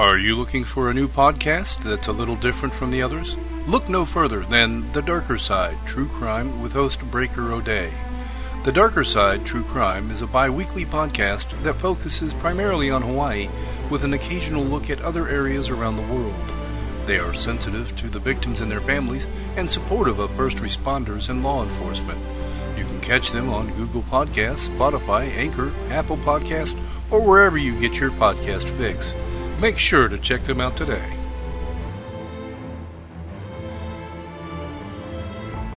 Are you looking for a new podcast that's a little different from the others? Look no further than The Darker Side True Crime with host Breaker O'Day. The Darker Side True Crime is a bi weekly podcast that focuses primarily on Hawaii with an occasional look at other areas around the world. They are sensitive to the victims and their families and supportive of first responders and law enforcement. You can catch them on Google Podcasts, Spotify, Anchor, Apple Podcast, or wherever you get your podcast fix. Make sure to check them out today.